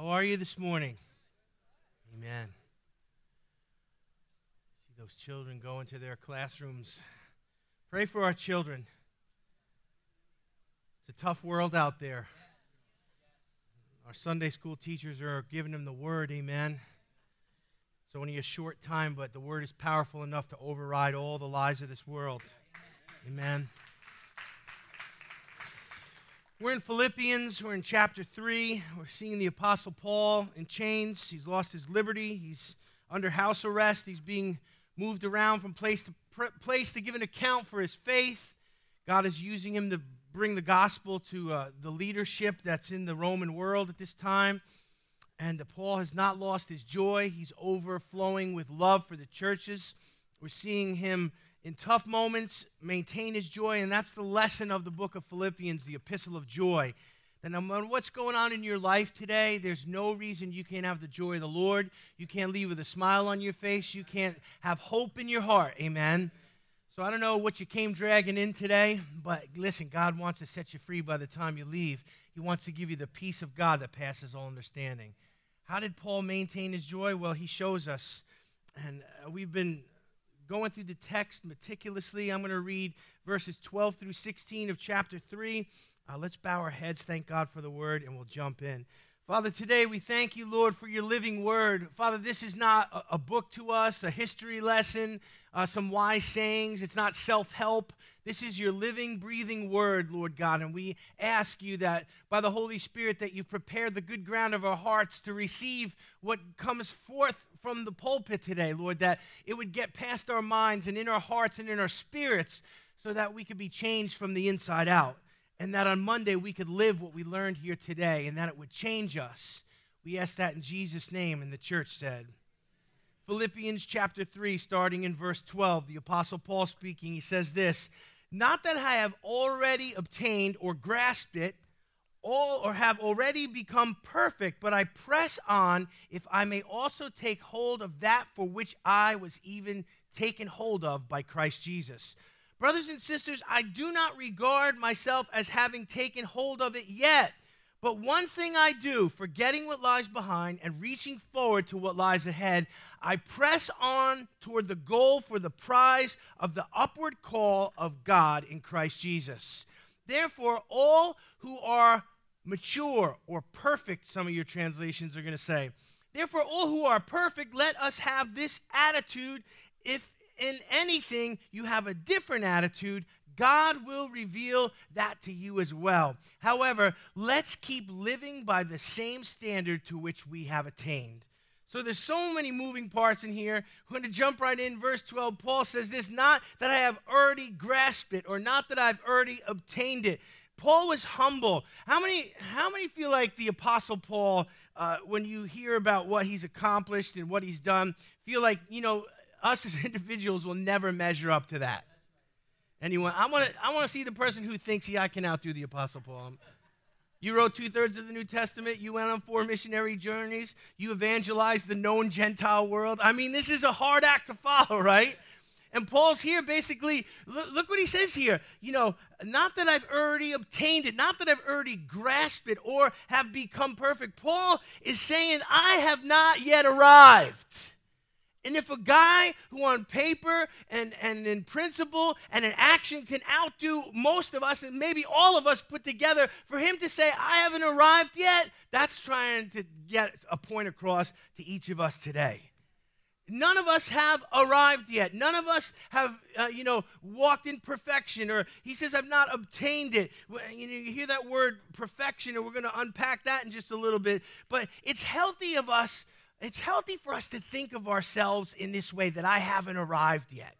How are you this morning? Amen. See those children go into their classrooms. Pray for our children. It's a tough world out there. Our Sunday school teachers are giving them the word, amen. It's only a short time, but the word is powerful enough to override all the lies of this world. Amen. We're in Philippians. We're in chapter 3. We're seeing the Apostle Paul in chains. He's lost his liberty. He's under house arrest. He's being moved around from place to place to give an account for his faith. God is using him to bring the gospel to uh, the leadership that's in the Roman world at this time. And uh, Paul has not lost his joy. He's overflowing with love for the churches. We're seeing him in tough moments maintain his joy, and that's the lesson of the book of Philippians, the epistle of joy. That no matter what's going on in your life today, there's no reason you can't have the joy of the Lord. You can't leave with a smile on your face. You can't have hope in your heart. Amen. So I don't know what you came dragging in today, but listen, God wants to set you free by the time you leave. He wants to give you the peace of God that passes all understanding. How did Paul maintain his joy? Well, he shows us. And uh, we've been going through the text meticulously. I'm going to read verses 12 through 16 of chapter 3. Uh, let's bow our heads, thank God for the word, and we'll jump in. Father, today we thank you, Lord, for your living word. Father, this is not a, a book to us, a history lesson, uh, some wise sayings. It's not self help. This is your living, breathing word, Lord God. And we ask you that by the Holy Spirit that you've prepared the good ground of our hearts to receive what comes forth from the pulpit today, Lord, that it would get past our minds and in our hearts and in our spirits so that we could be changed from the inside out and that on Monday we could live what we learned here today and that it would change us. We ask that in Jesus' name, and the church said. Philippians chapter 3, starting in verse 12, the Apostle Paul speaking, he says this Not that I have already obtained or grasped it, all or have already become perfect, but I press on if I may also take hold of that for which I was even taken hold of by Christ Jesus. Brothers and sisters, I do not regard myself as having taken hold of it yet. But one thing I do, forgetting what lies behind and reaching forward to what lies ahead, I press on toward the goal for the prize of the upward call of God in Christ Jesus. Therefore, all who are mature or perfect, some of your translations are going to say, therefore, all who are perfect, let us have this attitude if in anything you have a different attitude, God will reveal that to you as well. However, let's keep living by the same standard to which we have attained. So there's so many moving parts in here. We're going to jump right in. Verse 12, Paul says this not that I have already grasped it or not that I've already obtained it. Paul was humble. How many, how many feel like the Apostle Paul, uh, when you hear about what he's accomplished and what he's done, feel like, you know, us as individuals will never measure up to that. Anyone? I want to I want to see the person who thinks, yeah, I can outdo the Apostle Paul. You wrote two thirds of the New Testament. You went on four missionary journeys. You evangelized the known Gentile world. I mean, this is a hard act to follow, right? And Paul's here basically, look, look, what he says here. You know, not that I've already obtained it, not that I've already grasped it or have become perfect. Paul is saying, I have not yet arrived. And if a guy who on paper and, and in principle and in action can outdo most of us and maybe all of us put together, for him to say, I haven't arrived yet, that's trying to get a point across to each of us today. None of us have arrived yet. None of us have, uh, you know, walked in perfection. Or he says, I've not obtained it. You, know, you hear that word perfection, and we're going to unpack that in just a little bit. But it's healthy of us it's healthy for us to think of ourselves in this way that I haven't arrived yet.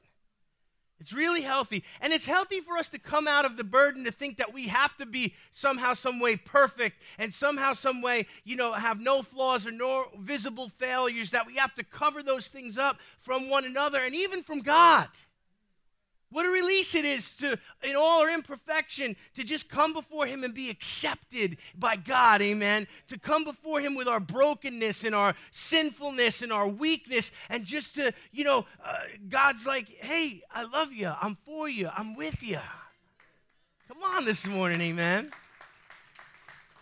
It's really healthy. And it's healthy for us to come out of the burden to think that we have to be somehow, some way perfect and somehow, some way, you know, have no flaws or no visible failures, that we have to cover those things up from one another and even from God. What a release it is to, in all our imperfection, to just come before Him and be accepted by God, amen. To come before Him with our brokenness and our sinfulness and our weakness, and just to, you know, uh, God's like, hey, I love you, I'm for you, I'm with you. Come on this morning, amen.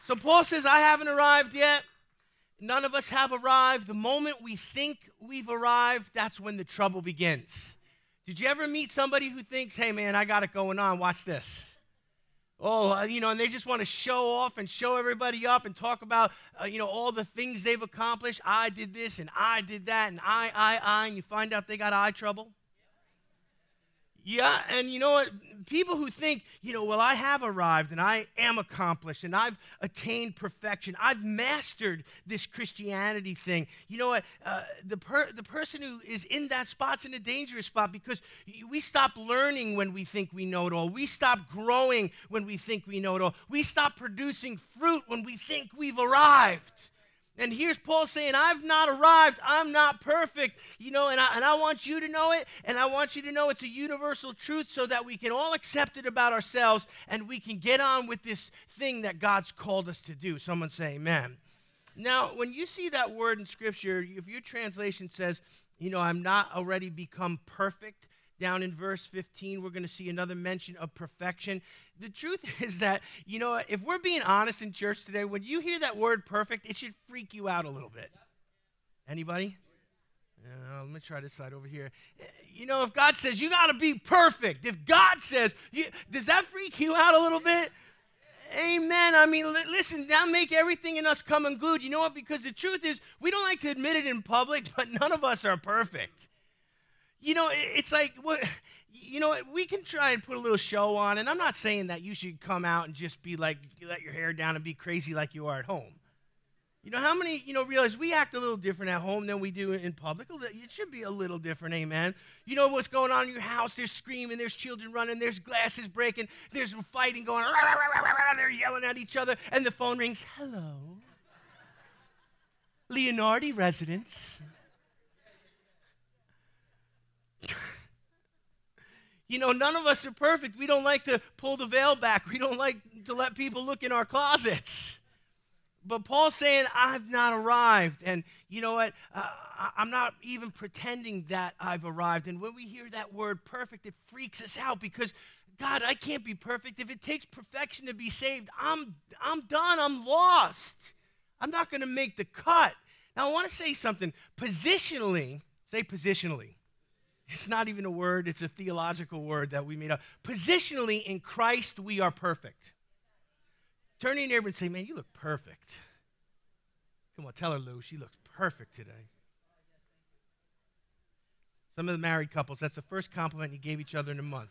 So Paul says, I haven't arrived yet. none of us have arrived. The moment we think we've arrived, that's when the trouble begins. Did you ever meet somebody who thinks, hey man, I got it going on, watch this? Oh, uh, you know, and they just want to show off and show everybody up and talk about, uh, you know, all the things they've accomplished. I did this and I did that and I, I, I, and you find out they got eye trouble. Yeah, and you know what? People who think, you know, well, I have arrived and I am accomplished and I've attained perfection. I've mastered this Christianity thing. You know what? Uh, the, per- the person who is in that spot's in a dangerous spot because we stop learning when we think we know it all. We stop growing when we think we know it all. We stop producing fruit when we think we've arrived. And here's Paul saying, I've not arrived. I'm not perfect. You know, and I, and I want you to know it. And I want you to know it's a universal truth so that we can all accept it about ourselves and we can get on with this thing that God's called us to do. Someone say, Amen. Now, when you see that word in Scripture, if your translation says, you know, I'm not already become perfect, down in verse 15, we're going to see another mention of perfection. The truth is that, you know, if we're being honest in church today, when you hear that word perfect, it should freak you out a little bit. Anybody? Uh, let me try this side over here. You know, if God says you got to be perfect, if God says, you, does that freak you out a little bit? Amen. I mean, listen, now make everything in us come unglued. You know what? Because the truth is, we don't like to admit it in public, but none of us are perfect you know, it's like what you know, we can try and put a little show on, and I'm not saying that you should come out and just be like, let your hair down and be crazy like you are at home. You know, how many, you know, realize we act a little different at home than we do in public? It should be a little different, amen. You know what's going on in your house? There's screaming, there's children running, there's glasses breaking, there's fighting going on, they're yelling at each other, and the phone rings, hello. Leonardi residence. you know, none of us are perfect. We don't like to pull the veil back, we don't like to let people look in our closets. But Paul's saying, I've not arrived. And you know what? Uh, I'm not even pretending that I've arrived. And when we hear that word perfect, it freaks us out because, God, I can't be perfect. If it takes perfection to be saved, I'm, I'm done. I'm lost. I'm not going to make the cut. Now, I want to say something. Positionally, say positionally. It's not even a word, it's a theological word that we made up. Positionally, in Christ, we are perfect. Turn to your neighbor and say, Man, you look perfect. Come on, tell her, Lou, she looks perfect today. Some of the married couples, that's the first compliment you gave each other in a month.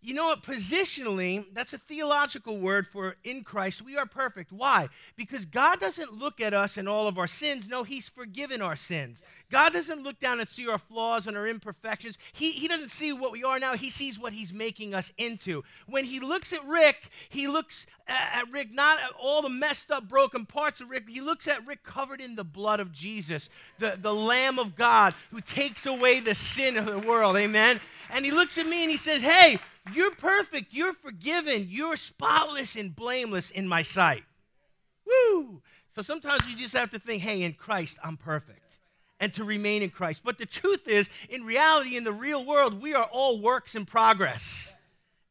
You know what? Positionally, that's a theological word for in Christ, we are perfect. Why? Because God doesn't look at us and all of our sins. No, He's forgiven our sins. God doesn't look down and see our flaws and our imperfections. He, he doesn't see what we are now, He sees what He's making us into. When He looks at Rick, He looks at, Rick not at all the messed up, broken parts of Rick. He looks at Rick covered in the blood of Jesus, the, the Lamb of God who takes away the sin of the world. Amen? And He looks at me and He says, Hey, you're perfect. You're forgiven. You're spotless and blameless in my sight. Woo! So sometimes you just have to think, hey, in Christ, I'm perfect. And to remain in Christ. But the truth is, in reality, in the real world, we are all works in progress.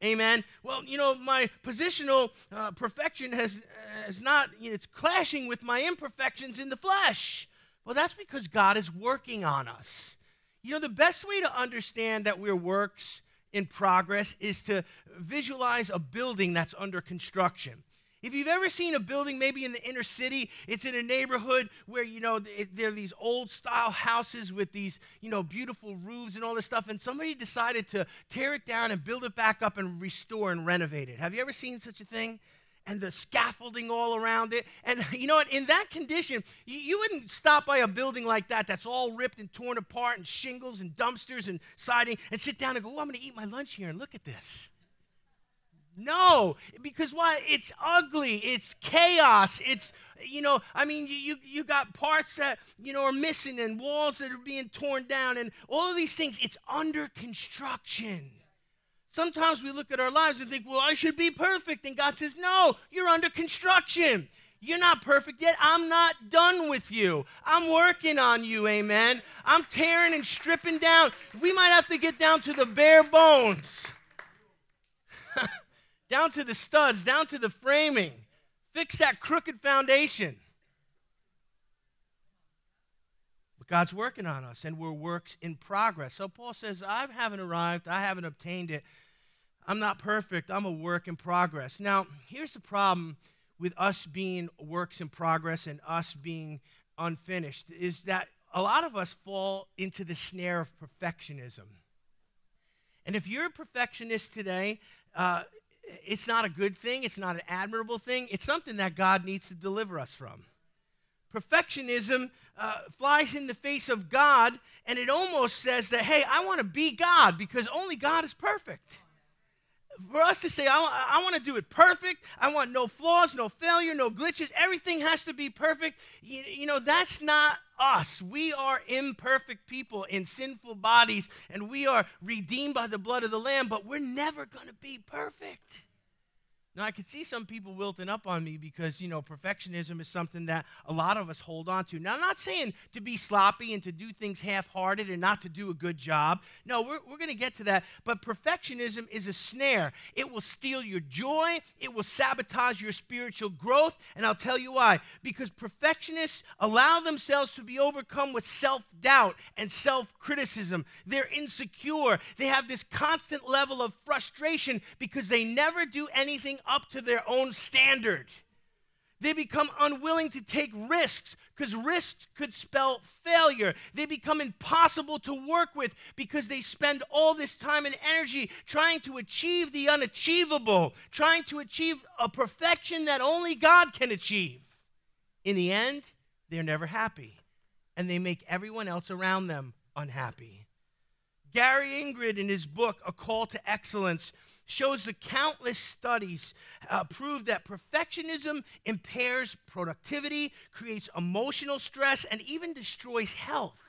Amen. Well, you know, my positional uh, perfection has, has not, you know, it's clashing with my imperfections in the flesh. Well, that's because God is working on us. You know, the best way to understand that we're works in progress is to visualize a building that's under construction. If you've ever seen a building, maybe in the inner city, it's in a neighborhood where, you know, there are these old style houses with these, you know, beautiful roofs and all this stuff, and somebody decided to tear it down and build it back up and restore and renovate it. Have you ever seen such a thing? And the scaffolding all around it. And you know what? In that condition, you, you, wouldn't stop by a building like that that's all ripped and torn apart and shingles and dumpsters and siding and sit down and go, oh, I'm going to eat my lunch here and look at this. No, because why? It's ugly. It's chaos. It's, you know, I mean, you, you got parts that, you know, are missing and walls that are being torn down and all of these things. It's under construction. Sometimes we look at our lives and think, well, I should be perfect. And God says, no, you're under construction. You're not perfect yet. I'm not done with you. I'm working on you, amen. I'm tearing and stripping down. We might have to get down to the bare bones, down to the studs, down to the framing fix that crooked foundation. But God's working on us, and we're works in progress. So Paul says, I haven't arrived, I haven't obtained it. I'm not perfect, I'm a work in progress. Now, here's the problem with us being works in progress and us being unfinished is that a lot of us fall into the snare of perfectionism. And if you're a perfectionist today, uh, it's not a good thing, it's not an admirable thing, it's something that God needs to deliver us from. Perfectionism uh, flies in the face of God, and it almost says that, hey, I want to be God because only God is perfect for us to say, I, I want to do it perfect, I want no flaws, no failure, no glitches, everything has to be perfect, you, you know, that's not us. We are imperfect people in sinful bodies, and we are redeemed by the blood of the Lamb, but we're never going to be perfect. Now, I could see some people wilting up on me because, you know, perfectionism is something that a lot of us hold on to. Now, I'm not saying to be sloppy and to do things half hearted and not to do a good job. No, we're, we're going to get to that. But perfectionism is a snare. It will steal your joy, it will sabotage your spiritual growth. And I'll tell you why. Because perfectionists allow themselves to be overcome with self doubt and self criticism. They're insecure, they have this constant level of frustration because they never do anything up to their own standard. They become unwilling to take risks because risks could spell failure. They become impossible to work with because they spend all this time and energy trying to achieve the unachievable, trying to achieve a perfection that only God can achieve. In the end, they're never happy and they make everyone else around them unhappy. Gary Inrig, in his book, A Call to Excellence, shows the countless studies uh, prove that perfectionism impairs productivity, creates emotional stress, and even destroys health.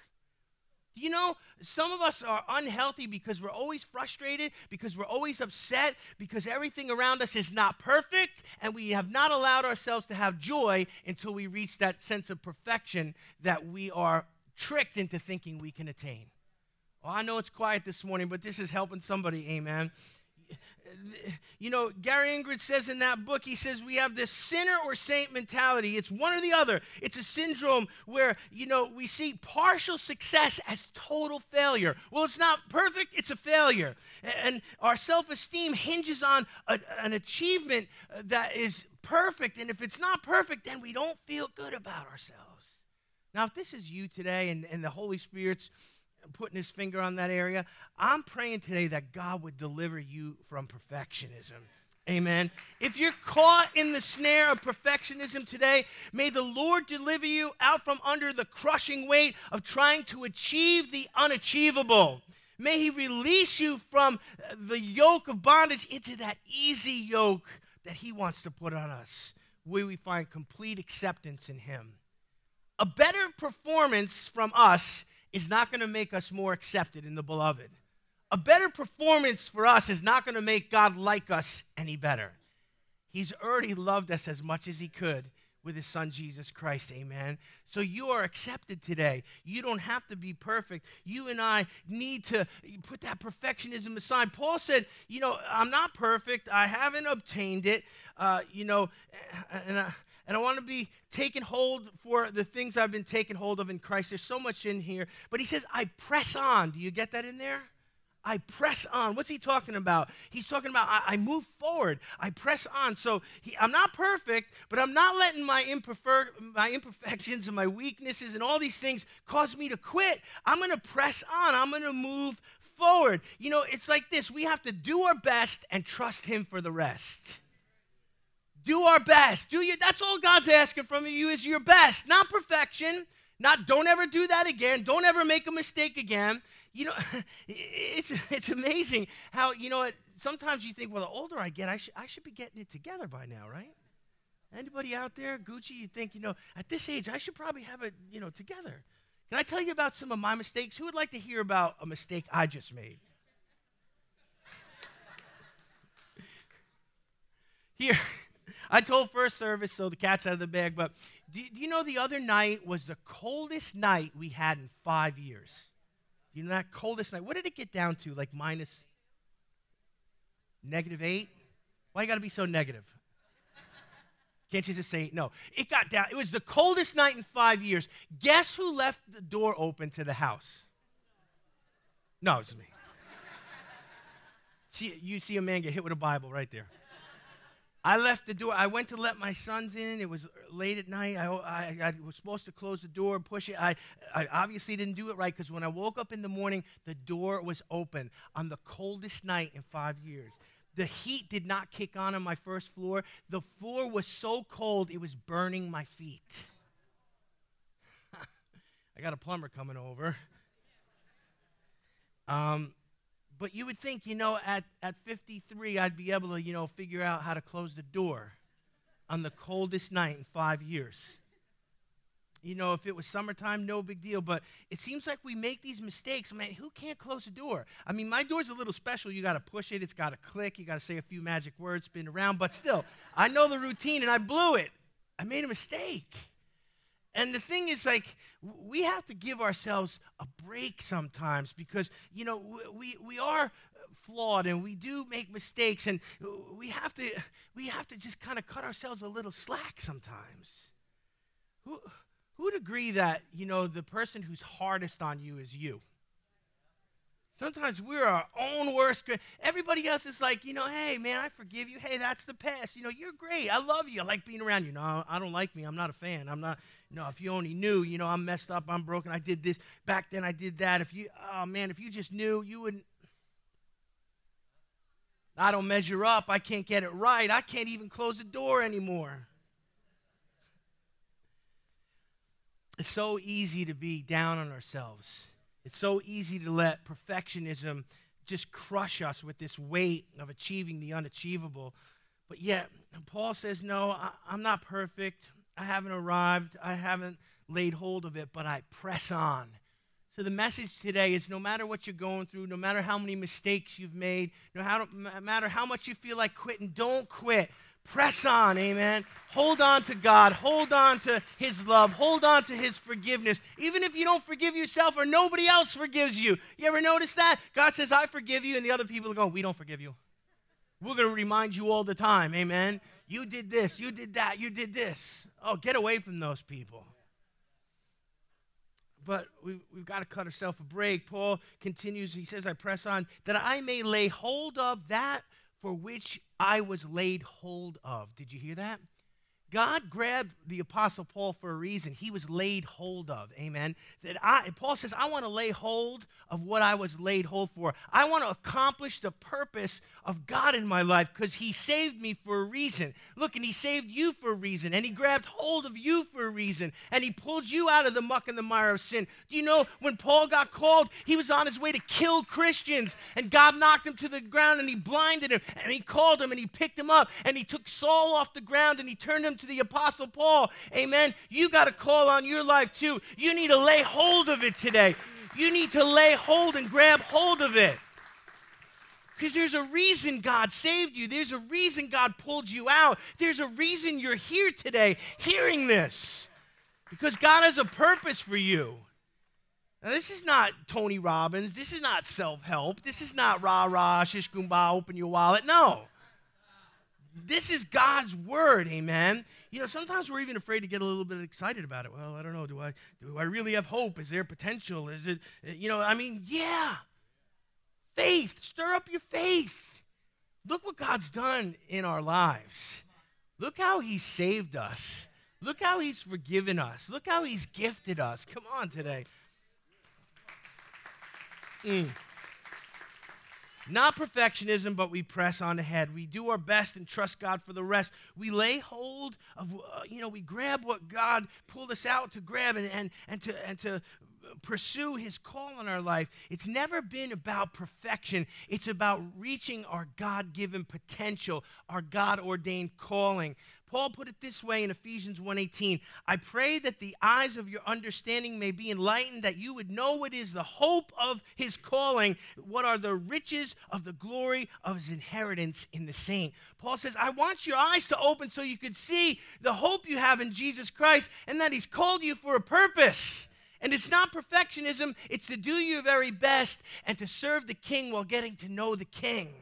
You know, some of us are unhealthy because we're always frustrated, because we're always upset, because everything around us is not perfect, and we have not allowed ourselves to have joy until we reach that sense of perfection that we are tricked into thinking we can attain. Well, I know it's quiet this morning, but this is helping somebody, amen you know, Gary Inrig says in that book, he says we have this sinner or saint mentality. It's one or the other. It's a syndrome where, you know, we see partial success as total failure. Well, it's not perfect, it's a failure. And our self esteem hinges on a, an achievement uh, that is perfect. And if it's not perfect, then we don't feel good about ourselves. Now, if this is you today and, and the Holy Spirit's putting his finger on that area. I'm praying today that God would deliver you from perfectionism. Amen. If you're caught in the snare of perfectionism today, may the Lord deliver you out from under the crushing weight of trying to achieve the unachievable. May He release you from the yoke of bondage into that easy yoke that He wants to put on us, where we find complete acceptance in Him. A better performance from us is not going to make us more accepted in the beloved. A better performance for us is not going to make God like us any better. He's already loved us as much as he could with his son Jesus Christ. Amen. So you are accepted today. You don't have to be perfect. You and I need to put that perfectionism aside. Paul said, You know, I'm not perfect. I haven't obtained it. Uh, you know, and I, and I want to be taken hold for the things I've been taken hold of in Christ. There's so much in here. But he says, I press on. Do you get that in there? I press on. What's he talking about? He's talking about I, I move forward. I press on. So he, I'm not perfect, but I'm not letting my, my imperfections and my weaknesses and all these things cause me to quit. I'm going to press on. I'm going to move forward. You know, it's like this we have to do our best and trust him for the rest do our best. Do you that's all God's asking from you is your best, not perfection. Not don't ever do that again. Don't ever make a mistake again. You know, it's it's amazing how you know sometimes you think, well, the older I get, I should I should be getting it together by now, right? Anybody out there, Gucci? You think you know at this age I should probably have it you know together. Can I tell you about some of my mistakes? Who would like to hear about a mistake I just made? Here. I told first service, so the cat's out of the bag, but do, do, you know the other night was the coldest night we had in five years? You know that coldest night? What did it get down to? Like minus negative eight? Why you got to be so negative? Can't you just say no? It got down. It was the coldest night in five years. Guess who left the door open to the house? No, it's me. see, you see a man get hit with a Bible right there. I left the door. I went to let my sons in. It was late at night. I, I, I was supposed to close the door and push it. I, I obviously didn't do it right because when I woke up in the morning, the door was open on the coldest night in five years. The heat did not kick on on my first floor. The floor was so cold, it was burning my feet. I got a plumber coming over. Um, but you would think, you know, at, at 53, I'd be able to, you know, figure out how to close the door on the coldest night in five years you know, if it was summertime, no big deal. But it seems like we make these mistakes. Man, who can't close a door? I mean, my door's a little special. You got to push it, it's got to click, you got to say a few magic words, spin around. But still, I know the routine and I blew it. I made a mistake. And the thing is, like, we have to give ourselves a break sometimes because, you know, we, we are flawed and we do make mistakes and we have to, we have to just kind of cut ourselves a little slack sometimes. Who, who would agree that, you know, the person who's hardest on you is you? Sometimes we're our own worst. critic. Everybody else is like, you know, hey, man, I forgive you. Hey, that's the past. You know, you're great. I love you. I like being around you. No, I don't like me. I'm not a fan. I'm not, no, if you only knew, you know, I'm messed up. I'm broken. I did this. Back then I did that. If you, oh, man, if you just knew, you wouldn't. I don't measure up. I can't get it right. I can't even close the door anymore. It's so easy to be down on ourselves. It's so easy to let perfectionism just crush us with this weight of achieving the unachievable. But yet, Paul says, No, I, am not perfect. I haven't arrived. I haven't laid hold of it, but I press on. So, the message today is no matter what you're going through, no matter how many mistakes you've made, no matter how much you feel like quitting, don't quit. Press on, amen. Hold on to God. Hold on to His love. Hold on to His forgiveness. Even if you don't forgive yourself or nobody else forgives you. You ever notice that? God says, I forgive you, and the other people are going, We don't forgive you. We're going to remind you all the time, amen. You did this, you did that, you did this. Oh, get away from those people. But we've, we've got to cut ourselves a break. Paul continues, he says, I press on, that I may lay hold of that for which I was laid hold of. Did you hear that? God grabbed the apostle Paul for a reason. He was laid hold of. Amen. That I Paul says, I want to lay hold of what I was laid hold for. I want to accomplish the purpose of God in my life because he saved me for a reason. Look, and he saved you for a reason, and he grabbed hold of you for a reason, and he pulled you out of the muck and the mire of sin. Do you know when Paul got called, he was on his way to kill Christians, and God knocked him to the ground and he blinded him, and he called him and he picked him up, and he took Saul off the ground and he turned him to the Apostle Paul. Amen. You got a call on your life too. You need to lay hold of it today. You need to lay hold and grab hold of it. Because there's a reason God saved you. There's a reason God pulled you out. There's a reason you're here today hearing this. Because God has a purpose for you. Now, this is not Tony Robbins. This is not self help. This is not rah rah, shish open your wallet. No. This is God's word, amen. You know, sometimes we're even afraid to get a little bit excited about it. Well, I don't know. Do I do I really have hope? Is there potential? Is it you know, I mean, yeah. Faith, stir up your faith. Look what God's done in our lives. Look how he saved us. Look how he's forgiven us. Look how he's gifted us. Come on today. Mm. Not perfectionism, but we press on ahead. We do our best and trust God for the rest. We lay hold of, uh, you know, we grab what God pulled us out to grab and, and, and, to, and to pursue his call in our life. It's never been about perfection, it's about reaching our God given potential, our God ordained calling. Paul put it this way in Ephesians 1:18, I pray that the eyes of your understanding may be enlightened that you would know what is the hope of his calling, what are the riches of the glory of his inheritance in the saint. Paul says, I want your eyes to open so you could see the hope you have in Jesus Christ and that he's called you for a purpose. And it's not perfectionism, it's to do your very best and to serve the king while getting to know the king.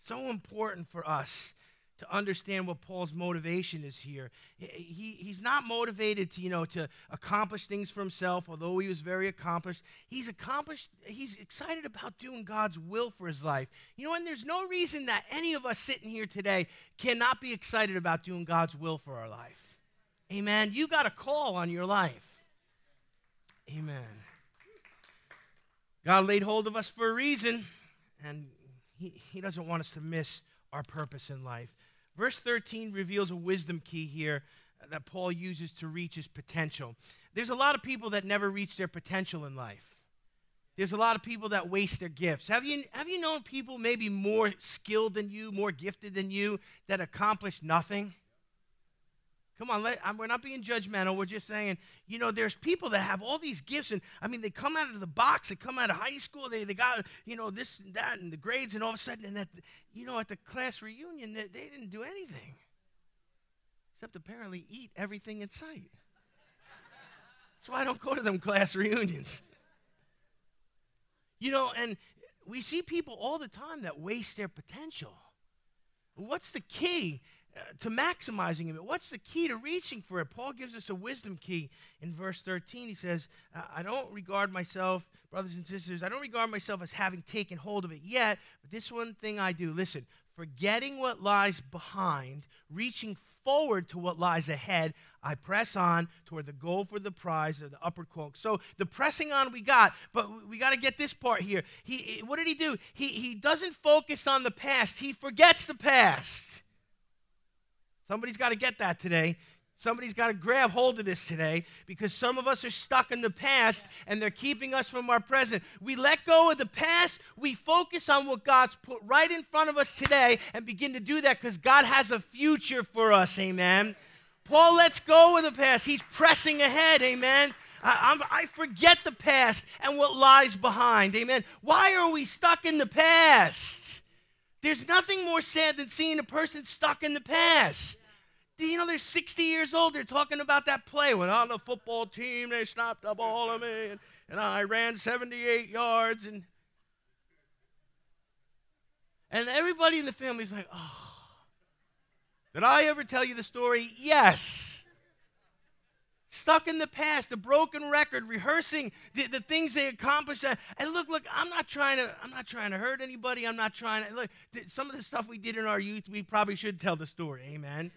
So important for us to understand what Paul's motivation is here. He, he's not motivated to, you know, to accomplish things for himself, although he was very accomplished. He's accomplished, he's excited about doing God's will for his life. You know, and there's no reason that any of us sitting here today cannot be excited about doing God's will for our life. Amen. You got a call on your life. Amen. God laid hold of us for a reason, and he, he doesn't want us to miss our purpose in life. Verse 13 reveals a wisdom key here that Paul uses to reach his potential. There's a lot of people that never reach their potential in life. There's a lot of people that waste their gifts. Have you, have you known people maybe more skilled than you, more gifted than you, that accomplish nothing? Come on, let, I'm, we're not being judgmental. We're just saying, you know, there's people that have all these gifts, and I mean, they come out of the box, they come out of high school, they, they got, you know, this and that, and the grades, and all of a sudden, and that, you know, at the class reunion, they, they didn't do anything except apparently eat everything in sight. That's why I don't go to them class reunions. You know, and we see people all the time that waste their potential. What's the key? Uh, to maximizing it. What's the key to reaching for it? Paul gives us a wisdom key in verse 13. He says, I don't regard myself, brothers and sisters, I don't regard myself as having taken hold of it yet, but this one thing I do. Listen, forgetting what lies behind, reaching forward to what lies ahead, I press on toward the goal for the prize of the upper cloak. So the pressing on we got, but we got to get this part here. He, what did he do? He, he doesn't focus on the past, he forgets the past. Somebody's got to get that today. Somebody's got to grab hold of this today because some of us are stuck in the past and they're keeping us from our present. We let go of the past, we focus on what God's put right in front of us today and begin to do that because God has a future for us. Amen. Paul lets go of the past, he's pressing ahead. Amen. I, I, forget the past and what lies behind. Amen. Why are we stuck in the past? There's nothing more sad than seeing a person stuck in the past. Do you know they're 60 years old? They're talking about that play when on the football team they snapped the ball at me and, and I ran 78 yards and and everybody in the family's like, oh. Did I ever tell you the story? Yes stuck in the past, a broken record, rehearsing the, the things they accomplished. And look, look, I'm not trying to, I'm not trying to hurt anybody. I'm not trying to look. Some of the stuff we did in our youth, we probably should tell the story. Amen.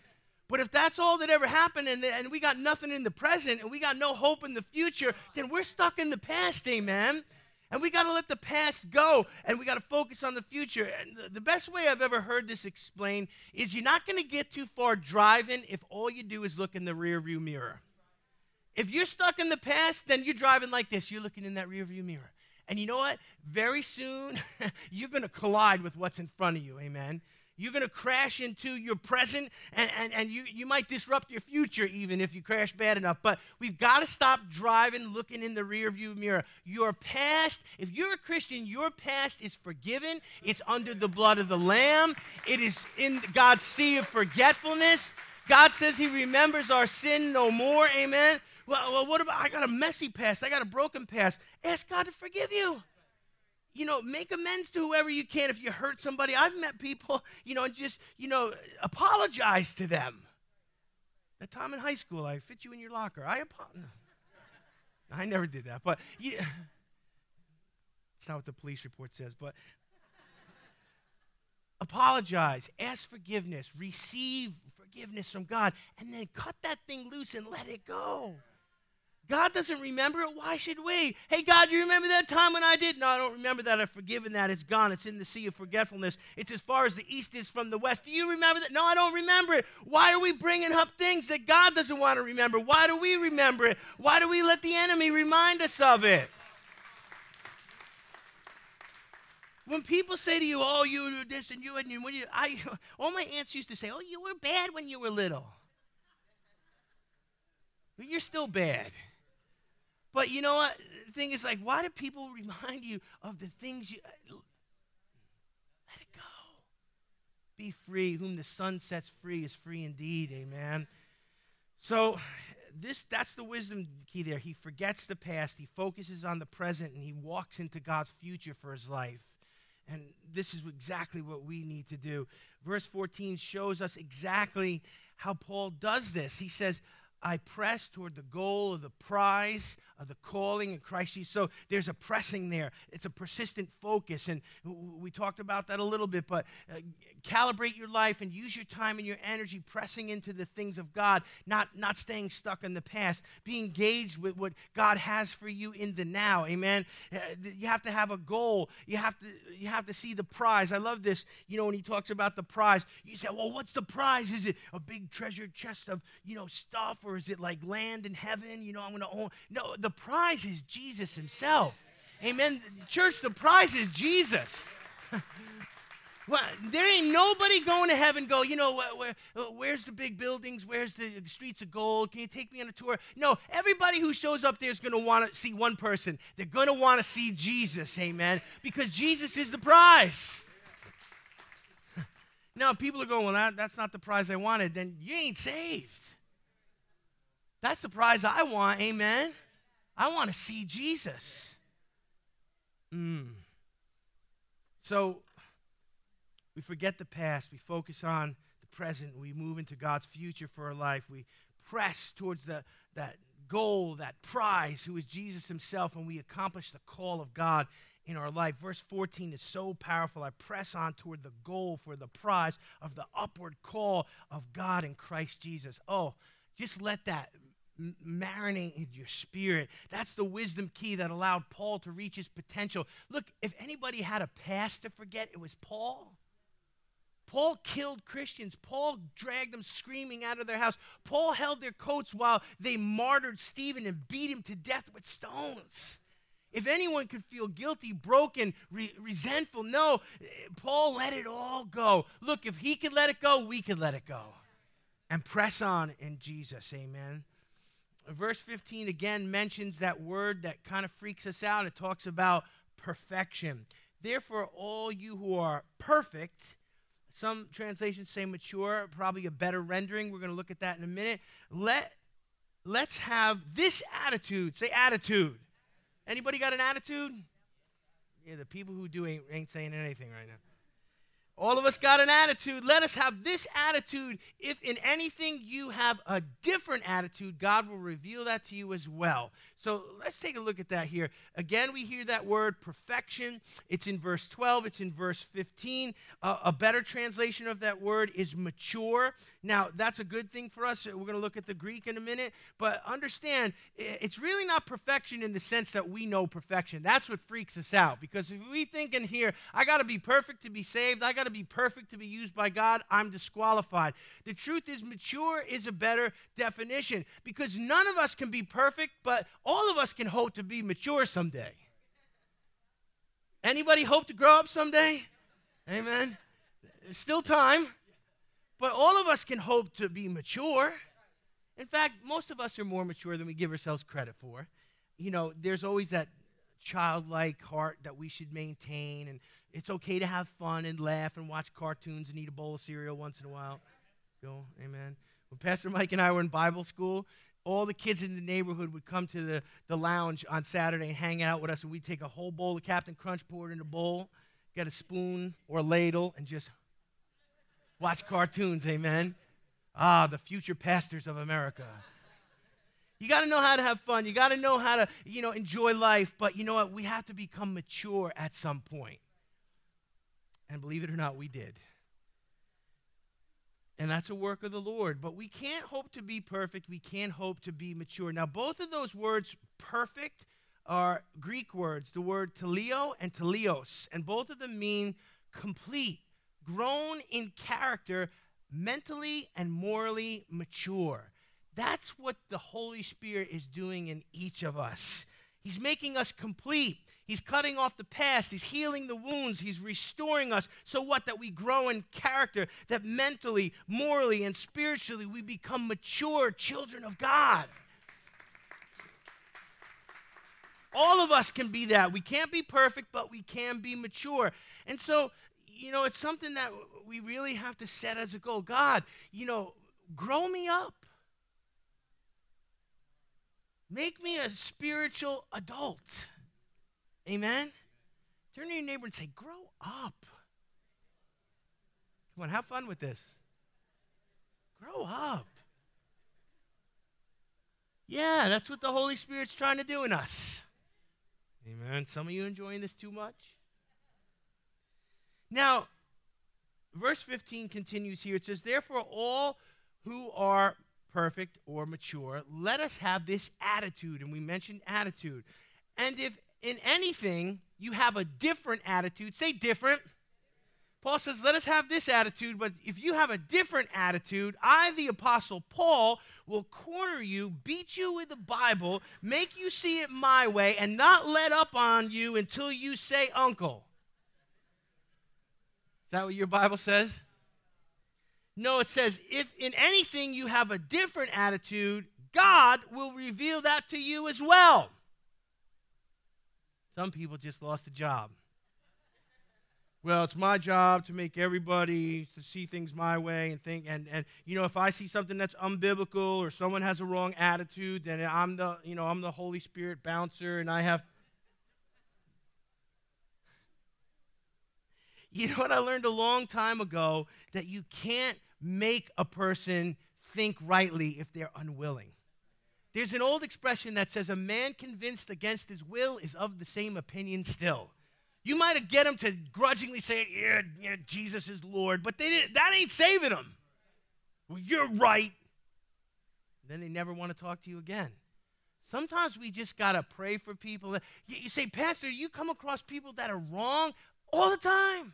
But if that's all that ever happened and, the, and we got nothing in the present and we got no hope in the future, then we're stuck in the past, amen. And we got to let the past go and we got to focus on the future. And the, the best way I've ever heard this explained is you're not going to get too far driving if all you do is look in the rearview mirror. If you're stuck in the past, then you're driving like this. You're looking in that rearview mirror. And you know what? Very soon, you're going to collide with what's in front of you. Amen. You're going to crash into your present, and, and, and you, you might disrupt your future even if you crash bad enough. But we've got to stop driving looking in the rearview mirror. Your past, if you're a Christian, your past is forgiven. It's under the blood of the Lamb, it is in God's sea of forgetfulness. God says He remembers our sin no more. Amen. Well, well, what about I got a messy past? I got a broken past. Ask God to forgive you. You know, make amends to whoever you can if you hurt somebody. I've met people, you know, and just, you know, apologize to them. That time in high school, I fit you in your locker. I apologize. I never did that, but yeah. It's not what the police report says, but apologize, ask forgiveness, receive forgiveness from God, and then cut that thing loose and let it go. God doesn't remember it. Why should we? Hey, God, you remember that time when I did? No, I don't remember that. I've forgiven that. It's gone. It's in the sea of forgetfulness. It's as far as the east is from the west. Do you remember that? No, I don't remember it. Why are we bringing up things that God doesn't want to remember? Why do we remember it? Why do we let the enemy remind us of it? When people say to you, "Oh, you do this and you and you," when you, I, all my aunts used to say, "Oh, you were bad when you were little." But you're still bad. But you know what? The thing is, like, why do people remind you of the things you. Let it go. Be free. Whom the Son sets free is free indeed. Amen. So, this that's the wisdom key there. He forgets the past, he focuses on the present, and he walks into God's future for his life. And this is exactly what we need to do. Verse 14 shows us exactly how Paul does this. He says, I press toward the goal of the prize the calling in Christ Jesus. So there's a pressing there. It's a persistent focus. And we talked about that a little bit, but uh, calibrate your life and use your time and your energy pressing into the things of God, not, not staying stuck in the past. Be engaged with what God has for you in the now. Amen. Uh, you have to have a goal. You have to, you have to see the prize. I love this. You know, when he talks about the prize, you say, well, what's the prize? Is it a big treasure chest of, you know, stuff or is it like land in heaven? You know, I'm going to own. No, the prize is Jesus himself. Amen. Church, the prize is Jesus. well, there ain't nobody going to heaven go, you know, where, where's the big buildings? Where's the streets of gold? Can you take me on a tour? No, everybody who shows up there is going to want to see one person. They're going to want to see Jesus, amen, because Jesus is the prize. now, people are going, well, that, that's not the prize I wanted. Then you ain't saved. That's the prize I want, amen. I want to see Jesus. Mm. So we forget the past, we focus on the present, we move into God's future for our life. We press towards the, that goal, that prize, who is Jesus himself, and we accomplish the call of God in our life. Verse 14 is so powerful. I press on toward the goal for the prize of the upward call of God in Christ Jesus. Oh, just let that marinate in your spirit. That's the wisdom key that allowed Paul to reach his potential. Look, if anybody had a past to forget, it was Paul. Paul killed Christians. Paul dragged them screaming out of their house. Paul held their coats while they martyred Stephen and beat him to death with stones. If anyone could feel guilty, broken, re- resentful, no, Paul let it all go. Look, if he could let it go, we could let it go. And press on in Jesus. Amen verse 15 again mentions that word that kind of freaks us out. It talks about perfection. Therefore, all you who are perfect, some translations say mature, probably a better rendering. We're going to look at that in a minute. Let, let's have this attitude. Say attitude. Anybody got an attitude? Yeah, the people who do ain't, ain't saying anything right now. All of us got an attitude. Let us have this attitude. If in anything you have a different attitude, God will reveal that to you as well. So let's take a look at that here. Again, we hear that word perfection. It's in verse 12, it's in verse 15. Uh, a better translation of that word is mature. Now, that's a good thing for us. We're going to look at the Greek in a minute. But understand, it's really not perfection in the sense that we know perfection. That's what freaks us out. Because if we think in here, I got to be perfect to be saved, I got to be perfect to be used by God, I'm disqualified. The truth is, mature is a better definition because none of us can be perfect, but all of us can hope to be mature someday. Anybody hope to grow up someday? Amen. Still time. But all of us can hope to be mature. In fact, most of us are more mature than we give ourselves credit for. You know, there's always that childlike heart that we should maintain, and it's okay to have fun and laugh and watch cartoons and eat a bowl of cereal once in a while. Go, amen. When Pastor Mike and I were in Bible school, all the kids in the neighborhood would come to the, the lounge on Saturday and hang out with us, and we'd take a whole bowl of Captain Crunch, pour it in a bowl, get a spoon or a ladle, and just watch cartoons, amen. Ah, the future pastors of America. You got to know how to have fun. You got to know how to, you know, enjoy life. But you know what? We have to become mature at some point. And believe it or not, we did. And that's a work of the Lord. But we can't hope to be perfect. We can't hope to be mature. Now, both of those words, perfect, are Greek words, the word teleo and teleos. And both of them mean complete grown in character, mentally and morally mature. That's what the Holy Spirit is doing in each of us. He's making us complete. He's cutting off the past. He's healing the wounds. He's restoring us. So what? That we grow in character, that mentally, morally, and spiritually we become mature children of God. All of us can be that. We can't be perfect, but we can be mature. And so you know, it's something that we really have to set as a goal. God, you know, grow me up. Make me a spiritual adult. Amen? Turn to your neighbor and say, Grow up. Come on, have fun with this. Grow up. Yeah, that's what the Holy Spirit's trying to do in us. Amen. Some of you enjoying this too much? Now, verse 15 continues here. It says, Therefore, all who are perfect or mature, let us have this attitude. And we mentioned attitude. And if in anything you have a different attitude, say different. Paul says, Let us have this attitude, but if you have a different attitude, I, the Apostle Paul, will corner you, beat you with the Bible, make you see it my way, and not let up on you until you say, Uncle. Is that what your Bible says? No, it says, if in anything you have a different attitude, God will reveal that to you as well. Some people just lost a job. Well, it's my job to make everybody to see things my way and think and, and you know if I see something that's unbiblical or someone has a wrong attitude, then I'm the you know I'm the Holy Spirit bouncer and I have You know what I learned a long time ago that you can't make a person think rightly if they're unwilling. There's an old expression that says, A man convinced against his will is of the same opinion still. You might get them to grudgingly say, yeah, yeah, Jesus is Lord, but they didn't, that ain't saving them. Well, you're right. Then they never want to talk to you again. Sometimes we just got to pray for people. You, you say, Pastor, you come across people that are wrong all the time.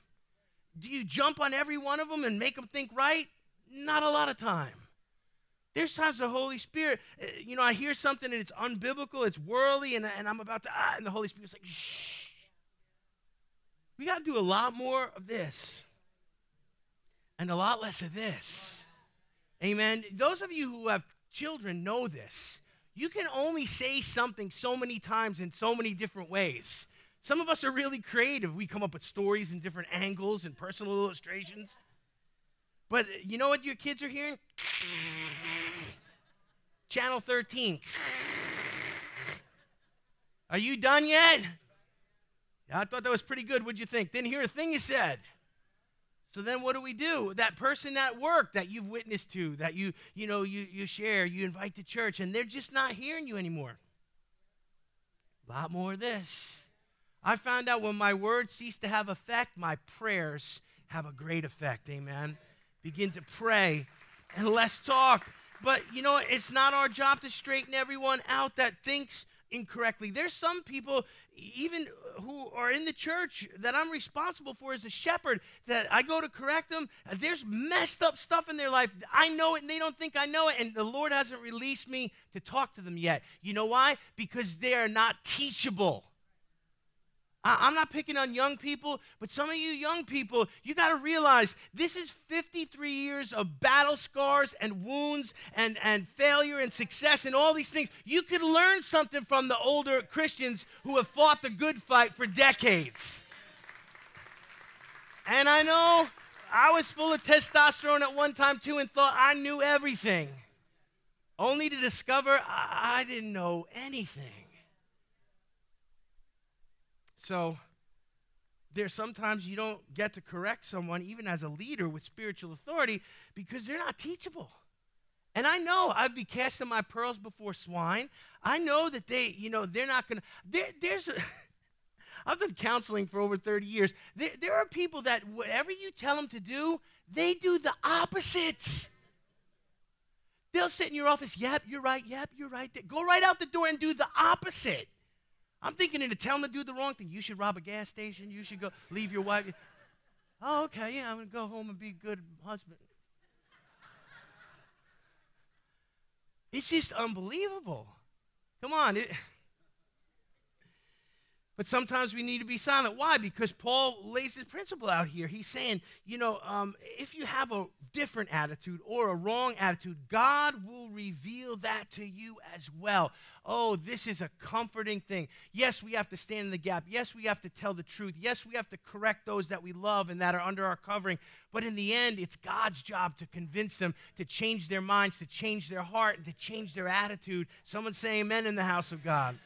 Do you jump on every one of them and make them think right? Not a lot of time. There's times the Holy Spirit, uh, you know, I hear something and it's unbiblical, it's worldly, and, and I'm about to, ah, and the Holy Spirit's like, shh. We got to do a lot more of this and a lot less of this. Amen. Those of you who have children know this. You can only say something so many times in so many different ways. Some of us are really creative. We come up with stories and different angles and personal illustrations. But uh, you know what your kids are hearing? Channel 13. Are you done yet? I thought that was pretty good. What'd you think? Didn't hear a thing you said. So then what do we do? That person at work that you've witnessed to, that you, you know, you, you share, you invite to church, and they're just not hearing you anymore. A lot more of this. I found out when my words cease to have effect, my prayers have a great effect. Amen. Begin to pray and less talk. But you know, it's not our job to straighten everyone out that thinks incorrectly. There's some people, even who are in the church, that I'm responsible for as a shepherd, that I go to correct them. There's messed up stuff in their life. I know it and they don't think I know it, and the Lord hasn't released me to talk to them yet. You know why? Because they are not teachable. I, am not picking on young people, but some of you young people, you got to realize this is 53 years of battle scars and wounds and, and failure and success and all these things. You could learn something from the older Christians who have fought the good fight for decades. And I know I was full of testosterone at one time too and thought I knew everything, only to discover I, I didn't know anything. So there's sometimes you don't get to correct someone, even as a leader with spiritual authority, because they're not teachable. And I know I'd be casting my pearls before swine. I know that they, you know, they're not going to. There, there's a. I've been counseling for over 30 years. There, there are people that whatever you tell them to do, they do the opposite. They'll sit in your office, yep, you're right, yep, you're right. Go right out the door and do the opposite. I'm thinking to tell them to do the wrong thing. You should rob a gas station. You should go leave your wife. Oh, okay, yeah, I'm going to go home and be a good husband. It's just unbelievable. Come on. It, but sometimes we need to be silent. Why? Because Paul lays this principle out here. He's saying, you know, um, if you have a different attitude or a wrong attitude, God will reveal that to you as well. Oh, this is a comforting thing. Yes, we have to stand in the gap. Yes, we have to tell the truth. Yes, we have to correct those that we love and that are under our covering. But in the end, it's God's job to convince them to change their minds, to change their heart, and to change their attitude. Someone say amen in the house of God.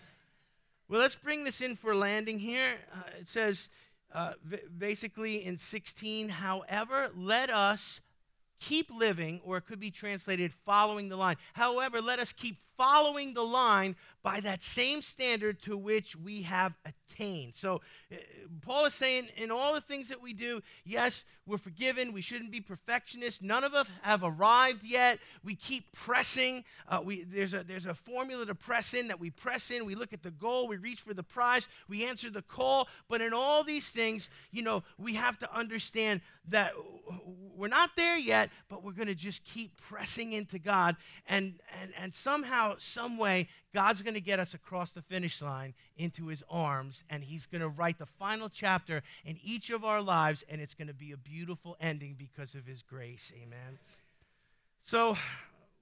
Well, let's bring this in for landing here. Uh, it says, uh, basically in 16, however, let us keep living, or it could be translated following the line. However, let us keep following the line by that same standard to which we have attained. So, uh, Paul is saying in all the things that we do, yes, we're forgiven. We shouldn't be perfectionists. None of us have arrived yet. We keep pressing. Uh, we, there's, a, there's a formula to press in that we press in. We look at the goal. We reach for the prize. We answer the call. But in all these things, you know, we have to understand that we're not there yet, but we're going to just keep pressing into God. And, and, and somehow, some way, God's going to get us across the finish line into his arms, and he's going to write the final chapter in each of our lives, and it's going to be a beautiful ending because of his grace. Amen. So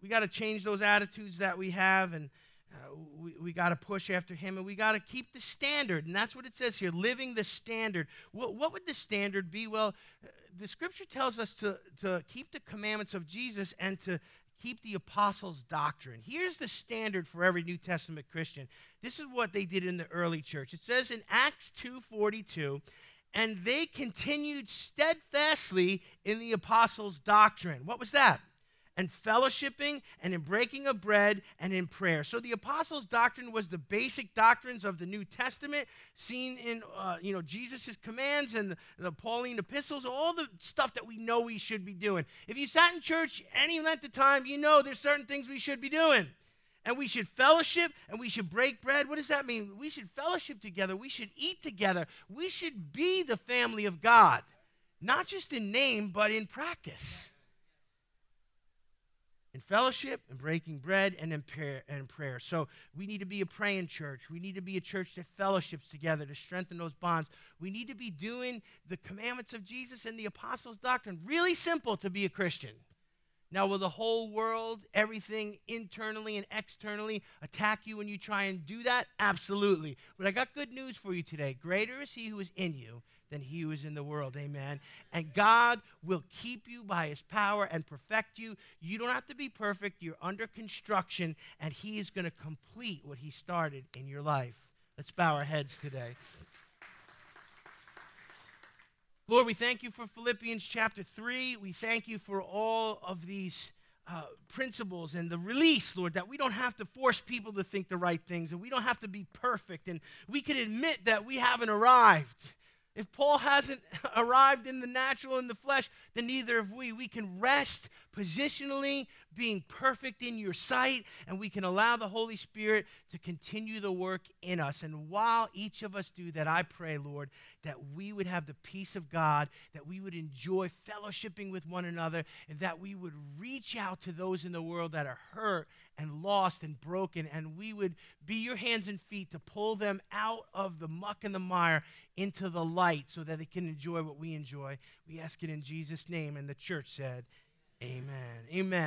we got to change those attitudes that we have, and uh, we, we got to push after him, and we got to keep the standard. And that's what it says here living the standard. What, what would the standard be? Well, uh, the scripture tells us to, to keep the commandments of Jesus and to keep the apostles' doctrine. Here's the standard for every New Testament Christian. This is what they did in the early church. It says in Acts 2:42, and they continued steadfastly in the apostles' doctrine. What was that? And fellowshipping and in breaking of bread and in prayer. So the apostles' doctrine was the basic doctrines of the New Testament, seen in uh, you know Jesus' commands and the, the, Pauline epistles, all the stuff that we know we should be doing. If you sat in church any length of time, you know there's certain things we should be doing. And we should fellowship and we should break bread. What does that mean? We should fellowship together. We should eat together. We should be the family of God, not just in name, but in practice in fellowship and breaking bread and in prayer, and prayer. So we need to be a praying church. We need to be a church that fellowships together to strengthen those bonds. We need to be doing the commandments of Jesus and the apostles' doctrine. Really simple to be a Christian. Now, will the whole world, everything internally and externally, attack you when you try and do that? Absolutely. But I got good news for you today. Greater is He who is in you than he who is in the world. Amen. And God will keep you by his power and perfect you. You don't have to be perfect. You're under construction, and he is going to complete what he started in your life. Let's bow our heads today. Lord, we thank you for Philippians chapter 3. We thank you for all of these uh, principles and the release, Lord, that we don't have to force people to think the right things and we don't have to be perfect and we can admit that we haven't arrived if Paul hasn't arrived in the natural, in the flesh, then neither have we. We can rest positionally, being perfect in your sight, and we can allow the Holy Spirit to continue the work in us. And while each of us do that, I pray, Lord, that we would have the peace of God, that we would enjoy fellowshipping with one another, and that we would reach out to those in the world that are hurt and lost and broken, and we would be your hands and feet to pull them out of the muck and the mire into the light so that they can enjoy what we enjoy. We ask it in Jesus' name. And the church said, Amen. Amen.